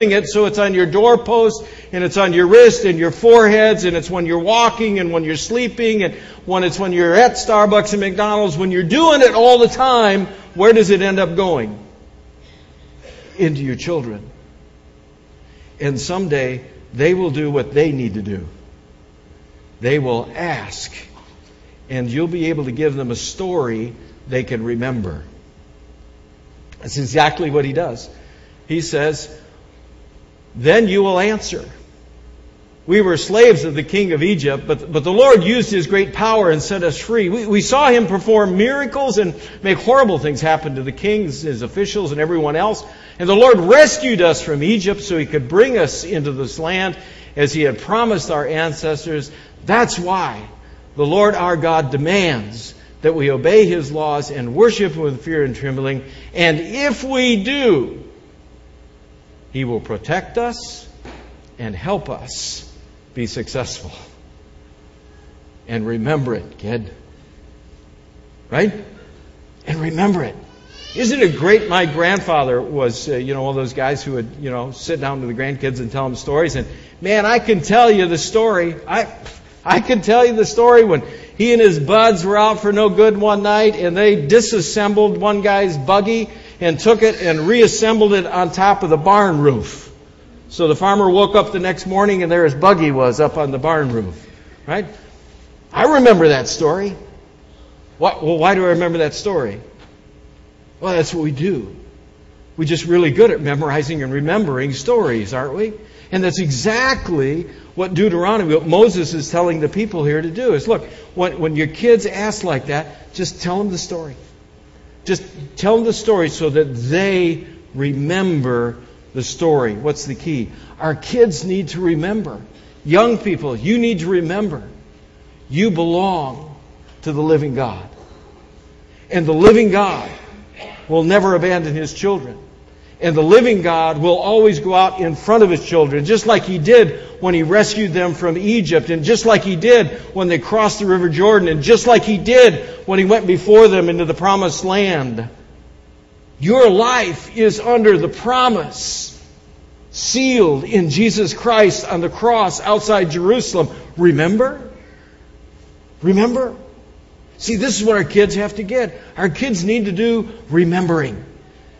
it so it's on your doorpost and it's on your wrist and your foreheads and it's when you're walking and when you're sleeping and when it's when you're at Starbucks and McDonald's. When you're doing it all the time, where does it end up going? Into your children. And someday they will do what they need to do. They will ask and you'll be able to give them a story they can remember. That's exactly what he does. He says, then you will answer. We were slaves of the king of Egypt, but, but the Lord used his great power and set us free. We, we saw him perform miracles and make horrible things happen to the kings, his officials, and everyone else. And the Lord rescued us from Egypt so he could bring us into this land as he had promised our ancestors. That's why the Lord our God demands that we obey his laws and worship him with fear and trembling. And if we do, he will protect us and help us be successful. And remember it, kid. Right? And remember it. Isn't it great? My grandfather was, uh, you know, one of those guys who would, you know, sit down to the grandkids and tell them stories. And man, I can tell you the story. I, I can tell you the story when he and his buds were out for no good one night and they disassembled one guy's buggy and took it and reassembled it on top of the barn roof. So the farmer woke up the next morning and there his buggy was up on the barn roof. Right? I remember that story. Well, why do I remember that story? Well, that's what we do. We're just really good at memorizing and remembering stories, aren't we? And that's exactly what Deuteronomy, what Moses is telling the people here to do is look, when, when your kids ask like that, just tell them the story. Just tell them the story so that they remember the story. What's the key? Our kids need to remember. Young people, you need to remember. You belong to the living God. And the living God will never abandon his children. And the living God will always go out in front of his children, just like he did when he rescued them from Egypt, and just like he did when they crossed the River Jordan, and just like he did when he went before them into the promised land. Your life is under the promise, sealed in Jesus Christ on the cross outside Jerusalem. Remember? Remember? See, this is what our kids have to get. Our kids need to do remembering.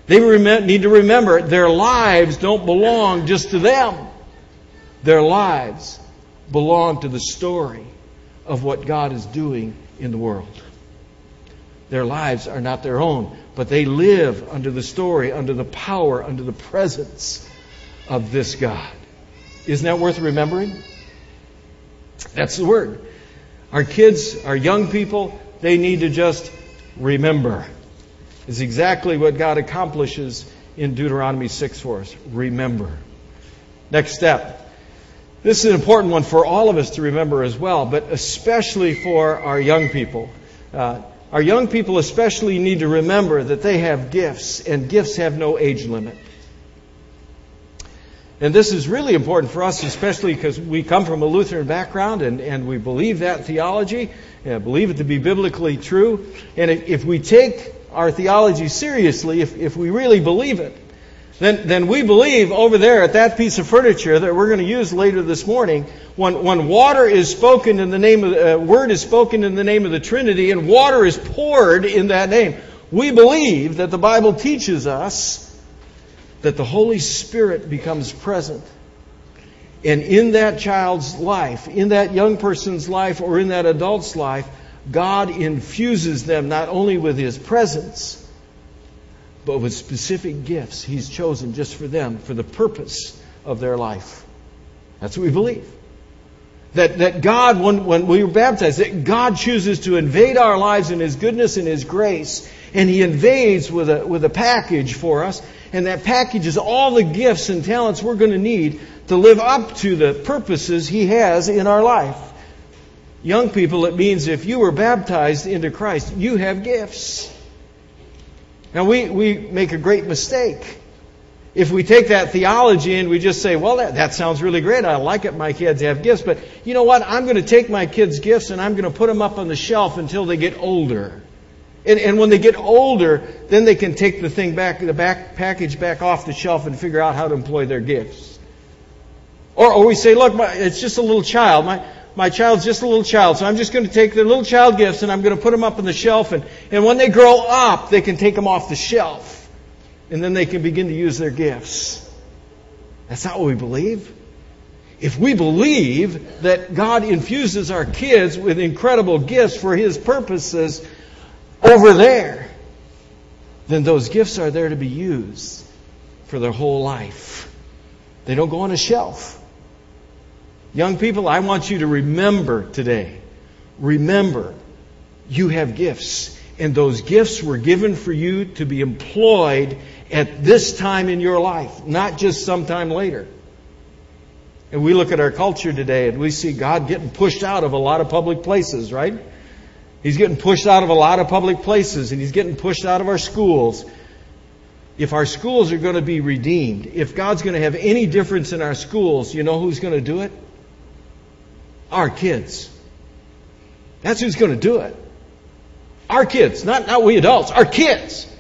They need to remember their lives don't belong just to them. Their lives belong to the story of what God is doing in the world. Their lives are not their own, but they live under the story, under the power, under the presence of this God. Isn't that worth remembering? That's the word. Our kids, our young people, they need to just remember is exactly what God accomplishes in Deuteronomy 6 for us. Remember. Next step. This is an important one for all of us to remember as well, but especially for our young people. Uh, our young people especially need to remember that they have gifts, and gifts have no age limit. And this is really important for us, especially because we come from a Lutheran background and, and we believe that theology, and believe it to be biblically true. And if, if we take our theology seriously, if, if we really believe it, then, then we believe over there at that piece of furniture that we're going to use later this morning, when, when water is spoken in the name of, uh, word is spoken in the name of the Trinity and water is poured in that name, we believe that the Bible teaches us that the Holy Spirit becomes present. And in that child's life, in that young person's life, or in that adult's life, God infuses them not only with His presence, but with specific gifts He's chosen just for them, for the purpose of their life. That's what we believe. That, that God, when, when we were baptized, that God chooses to invade our lives in His goodness and His grace, and He invades with a, with a package for us, and that package is all the gifts and talents we're going to need to live up to the purposes He has in our life. Young people, it means if you were baptized into Christ, you have gifts. Now, we, we make a great mistake. If we take that theology and we just say, well, that, that sounds really great. I like it. My kids have gifts. But you know what? I'm going to take my kids' gifts and I'm going to put them up on the shelf until they get older. And, and when they get older, then they can take the thing back, the back package back off the shelf and figure out how to employ their gifts. Or, or we say, look, my, it's just a little child. My, my child's just a little child, so I'm just going to take their little child gifts and I'm going to put them up on the shelf. And, and when they grow up, they can take them off the shelf. And then they can begin to use their gifts. That's not what we believe. If we believe that God infuses our kids with incredible gifts for His purposes over there, then those gifts are there to be used for their whole life. They don't go on a shelf. Young people, I want you to remember today. Remember, you have gifts. And those gifts were given for you to be employed at this time in your life, not just sometime later. And we look at our culture today and we see God getting pushed out of a lot of public places, right? He's getting pushed out of a lot of public places and he's getting pushed out of our schools. If our schools are going to be redeemed, if God's going to have any difference in our schools, you know who's going to do it? Our kids. That's who's going to do it. Our kids, not, not we adults, our kids.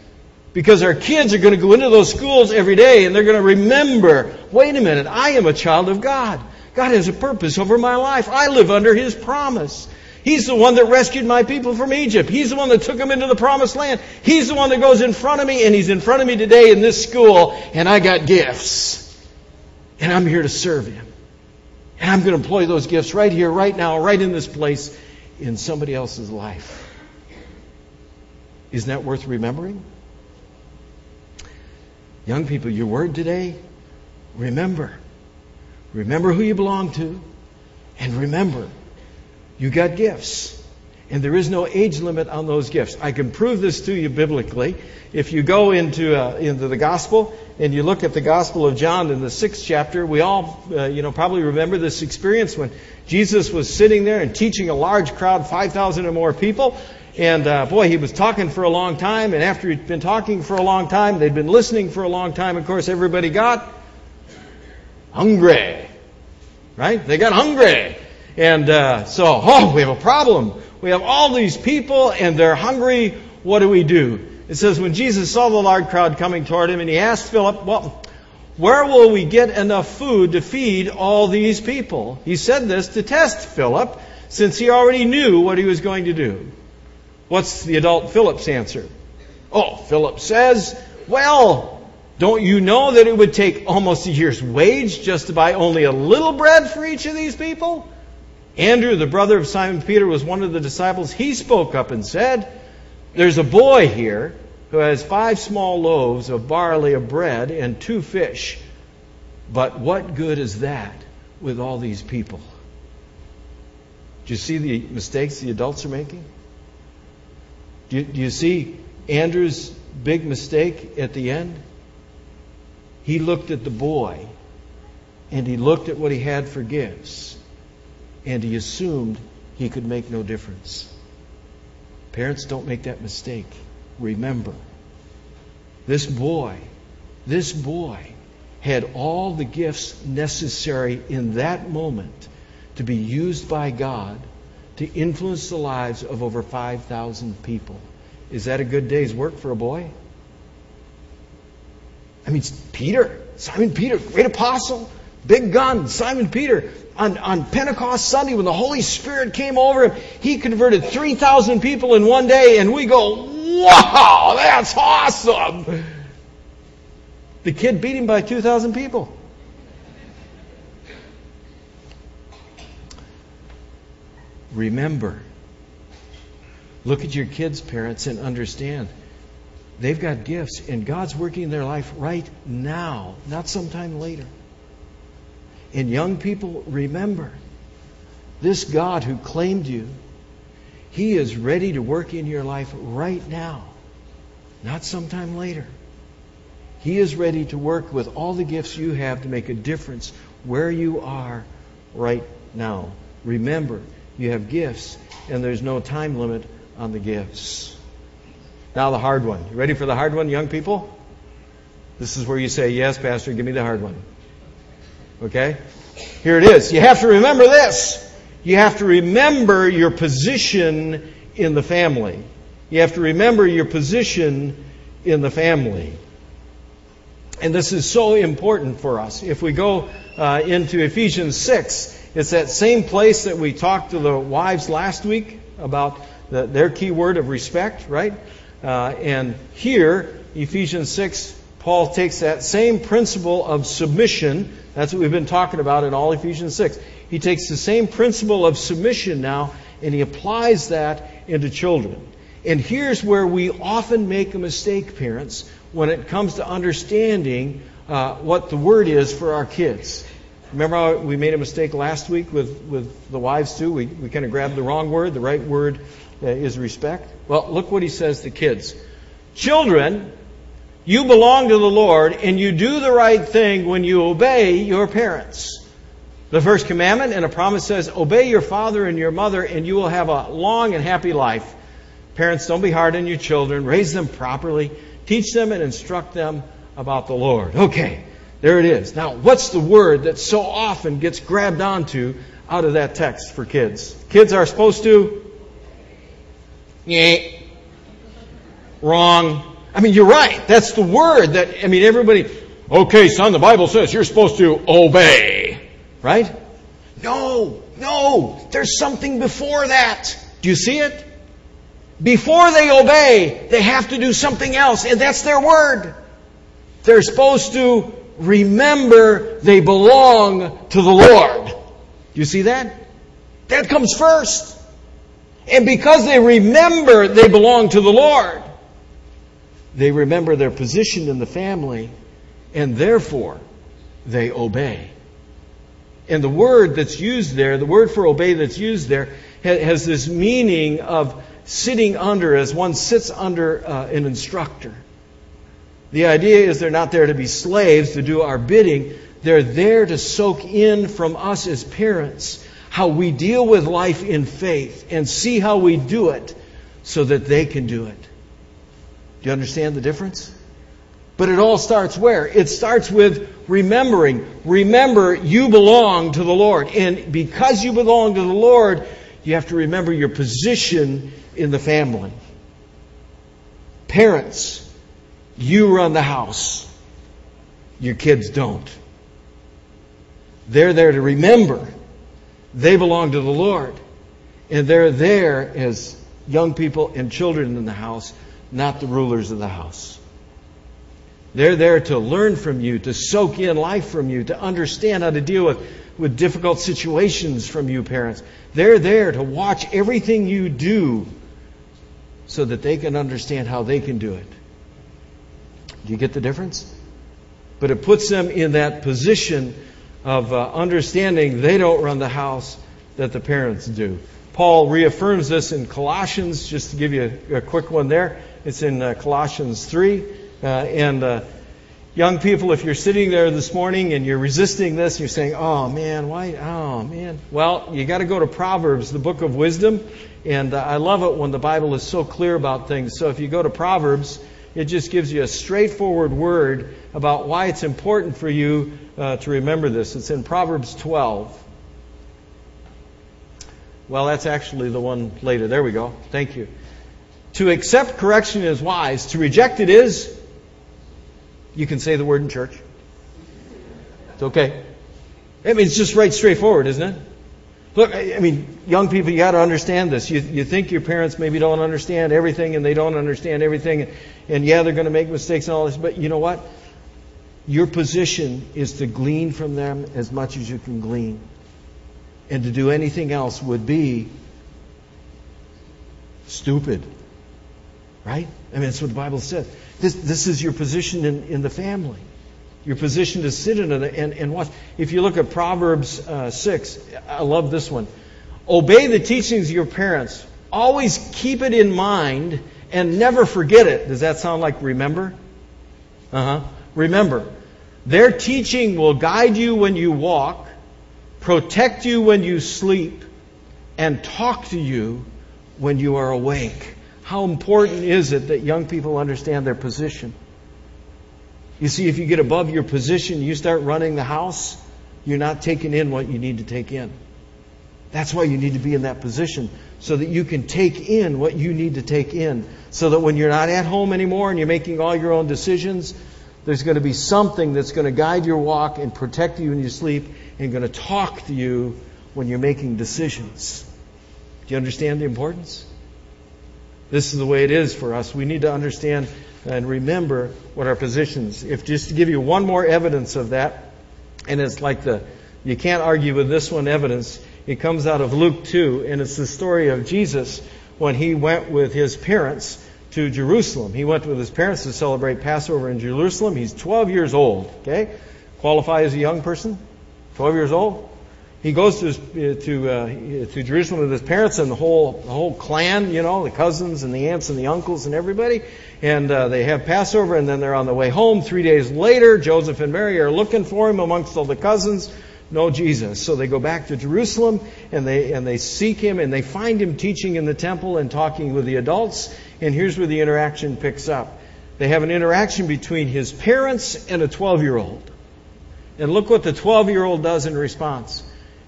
Because our kids are going to go into those schools every day and they're going to remember, wait a minute, I am a child of God. God has a purpose over my life. I live under His promise. He's the one that rescued my people from Egypt. He's the one that took them into the promised land. He's the one that goes in front of me, and He's in front of me today in this school, and I got gifts. And I'm here to serve Him. And I'm going to employ those gifts right here, right now, right in this place, in somebody else's life. Isn't that worth remembering? Young people, your word today, remember. Remember who you belong to, and remember you got gifts. And there is no age limit on those gifts. I can prove this to you biblically. If you go into uh, into the gospel and you look at the Gospel of John in the sixth chapter, we all uh, you know probably remember this experience when Jesus was sitting there and teaching a large crowd, five thousand or more people. And uh, boy, he was talking for a long time. And after he'd been talking for a long time, they'd been listening for a long time. Of course, everybody got hungry, right? They got hungry. And uh, so, oh, we have a problem. We have all these people and they're hungry. What do we do? It says, when Jesus saw the large crowd coming toward him, and he asked Philip, well, where will we get enough food to feed all these people? He said this to test Philip, since he already knew what he was going to do. What's the adult Philip's answer? Oh, Philip says, well, don't you know that it would take almost a year's wage just to buy only a little bread for each of these people? Andrew, the brother of Simon Peter, was one of the disciples. He spoke up and said, There's a boy here who has five small loaves of barley of bread and two fish. But what good is that with all these people? Do you see the mistakes the adults are making? Do you, do you see Andrew's big mistake at the end? He looked at the boy and he looked at what he had for gifts and he assumed he could make no difference. Parents, don't make that mistake. Remember, this boy, this boy had all the gifts necessary in that moment to be used by God to influence the lives of over 5,000 people. Is that a good day's work for a boy? I mean, Peter, Simon Peter, great apostle, big gun, Simon Peter, on, on Pentecost Sunday when the Holy Spirit came over him, he converted 3,000 people in one day, and we go, wow, that's awesome. The kid beat him by 2,000 people. Remember, look at your kids' parents and understand they've got gifts, and God's working in their life right now, not sometime later. And young people, remember this God who claimed you, He is ready to work in your life right now, not sometime later. He is ready to work with all the gifts you have to make a difference where you are right now. Remember, you have gifts, and there's no time limit on the gifts. Now, the hard one. You ready for the hard one, young people? This is where you say, Yes, Pastor, give me the hard one. Okay? Here it is. You have to remember this. You have to remember your position in the family. You have to remember your position in the family. And this is so important for us. If we go uh, into Ephesians 6, it's that same place that we talked to the wives last week about the, their key word of respect, right? Uh, and here, Ephesians 6, Paul takes that same principle of submission. That's what we've been talking about in all Ephesians 6. He takes the same principle of submission now and he applies that into children. And here's where we often make a mistake, parents, when it comes to understanding uh, what the word is for our kids. Remember how we made a mistake last week with, with the wives, too? We, we kind of grabbed the wrong word. The right word uh, is respect. Well, look what he says to kids Children, you belong to the Lord, and you do the right thing when you obey your parents. The first commandment and a promise says, Obey your father and your mother, and you will have a long and happy life. Parents, don't be hard on your children. Raise them properly. Teach them and instruct them about the Lord. Okay, there it is. Now, what's the word that so often gets grabbed onto out of that text for kids? Kids are supposed to. Yeah. Wrong. I mean, you're right. That's the word that, I mean, everybody, okay, son, the Bible says you're supposed to obey. Right? No, no. There's something before that. Do you see it? Before they obey, they have to do something else, and that's their word. They're supposed to remember they belong to the Lord. Do you see that? That comes first. And because they remember they belong to the Lord, they remember their position in the family, and therefore they obey. And the word that's used there, the word for obey that's used there, has this meaning of sitting under as one sits under uh, an instructor. The idea is they're not there to be slaves to do our bidding. They're there to soak in from us as parents how we deal with life in faith and see how we do it so that they can do it. Do you understand the difference? But it all starts where? It starts with remembering. Remember, you belong to the Lord. And because you belong to the Lord, you have to remember your position in the family. Parents, you run the house. Your kids don't. They're there to remember they belong to the Lord. And they're there as young people and children in the house, not the rulers of the house. They're there to learn from you, to soak in life from you, to understand how to deal with, with difficult situations from you, parents. They're there to watch everything you do so that they can understand how they can do it. Do you get the difference? But it puts them in that position of uh, understanding they don't run the house that the parents do. Paul reaffirms this in Colossians, just to give you a, a quick one there. It's in uh, Colossians 3. Uh, and uh, young people, if you're sitting there this morning and you're resisting this, you're saying, oh man, why? Oh man. Well, you got to go to Proverbs, the book of wisdom. And uh, I love it when the Bible is so clear about things. So if you go to Proverbs, it just gives you a straightforward word about why it's important for you uh, to remember this. It's in Proverbs 12. Well, that's actually the one later. There we go. Thank you. To accept correction is wise. To reject it is, you can say the word in church. It's okay. I mean, it's just right straightforward, isn't it? Look, I mean, young people, you got to understand this. You, you think your parents maybe don't understand everything and they don't understand everything. And, and yeah, they're going to make mistakes and all this. But you know what? Your position is to glean from them as much as you can glean. And to do anything else would be stupid. Right? I mean, that's what the Bible says. This, this is your position in, in the family. Your position to sit in it and, and watch. If you look at Proverbs uh, 6, I love this one. Obey the teachings of your parents. Always keep it in mind and never forget it. Does that sound like remember? Uh huh. Remember. Their teaching will guide you when you walk, protect you when you sleep, and talk to you when you are awake. How important is it that young people understand their position? You see, if you get above your position, you start running the house, you're not taking in what you need to take in. That's why you need to be in that position so that you can take in what you need to take in. So that when you're not at home anymore and you're making all your own decisions, there's going to be something that's going to guide your walk and protect you in your sleep and going to talk to you when you're making decisions. Do you understand the importance? This is the way it is for us. We need to understand and remember what our positions. If just to give you one more evidence of that, and it's like the you can't argue with this one evidence. It comes out of Luke 2, and it's the story of Jesus when he went with his parents to Jerusalem. He went with his parents to celebrate Passover in Jerusalem. He's 12 years old, okay? Qualify as a young person? 12 years old? He goes to to uh, to Jerusalem with his parents and the whole the whole clan, you know, the cousins and the aunts and the uncles and everybody, and uh, they have Passover, and then they're on the way home. Three days later, Joseph and Mary are looking for him amongst all the cousins know Jesus. So they go back to Jerusalem and they, and they seek him and they find him teaching in the temple and talking with the adults. And here's where the interaction picks up. They have an interaction between his parents and a 12 year old. And look what the 12 year old does in response.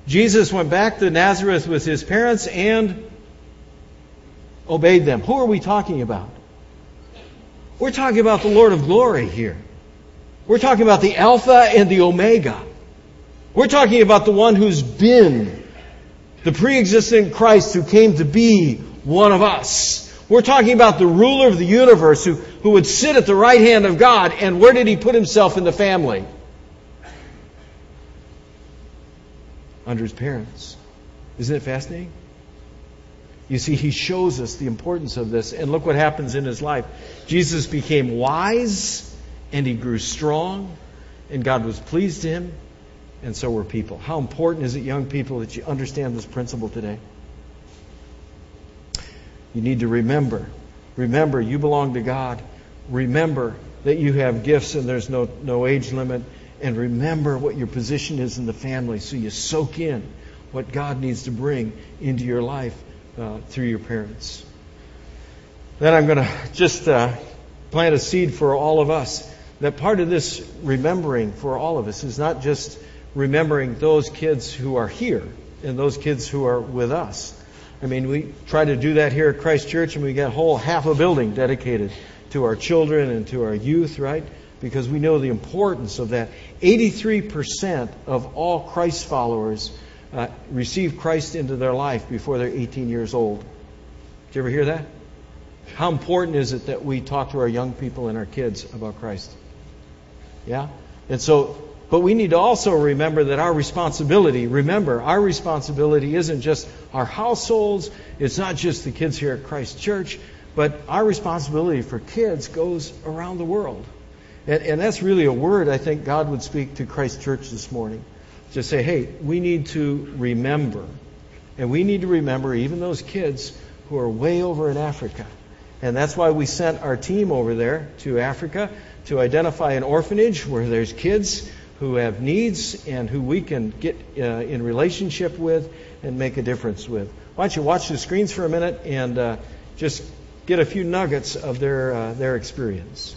Jesus went back to Nazareth with his parents and obeyed them. Who are we talking about? We're talking about the Lord of glory here. We're talking about the Alpha and the Omega. We're talking about the one who's been the pre-existent Christ who came to be one of us. We're talking about the ruler of the universe who, who would sit at the right hand of God. And where did he put himself in the family? Under his parents. Isn't it fascinating? You see, he shows us the importance of this. And look what happens in his life. Jesus became wise and he grew strong, and God was pleased to him and so were people. How important is it, young people, that you understand this principle today? You need to remember. Remember, you belong to God. Remember that you have gifts and there's no, no age limit. And remember what your position is in the family so you soak in what God needs to bring into your life uh, through your parents. Then I'm going to just uh, plant a seed for all of us. That part of this remembering for all of us is not just remembering those kids who are here and those kids who are with us. I mean, we try to do that here at Christ Church, and we get a whole half a building dedicated to our children and to our youth, right? Because we know the importance of that. 83% of all Christ followers uh, receive Christ into their life before they're 18 years old. Did you ever hear that? How important is it that we talk to our young people and our kids about Christ? Yeah? And so but we need to also remember that our responsibility, remember, our responsibility isn't just our households, it's not just the kids here at Christ Church, but our responsibility for kids goes around the world. And, and that's really a word I think God would speak to Christ Church this morning. To say, hey, we need to remember. And we need to remember even those kids who are way over in Africa. And that's why we sent our team over there to Africa to identify an orphanage where there's kids who have needs and who we can get uh, in relationship with and make a difference with. Why don't you watch the screens for a minute and uh, just get a few nuggets of their uh, their experience.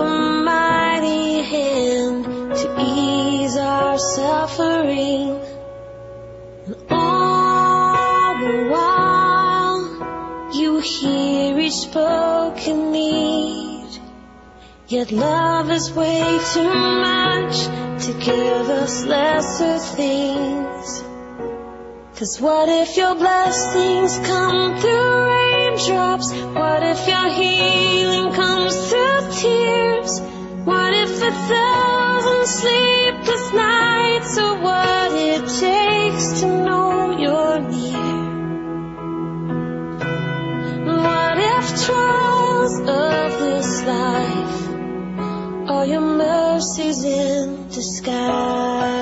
suffering. And all the while, you hear each spoken need. Yet love is way too much to give us lesser things. Cause what if your blessings come through raindrops? What if your healing comes through tears? What if a thousand sleepless nights so what it takes to know you're near. What if trials of this life are your mercies in disguise?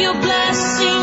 your through?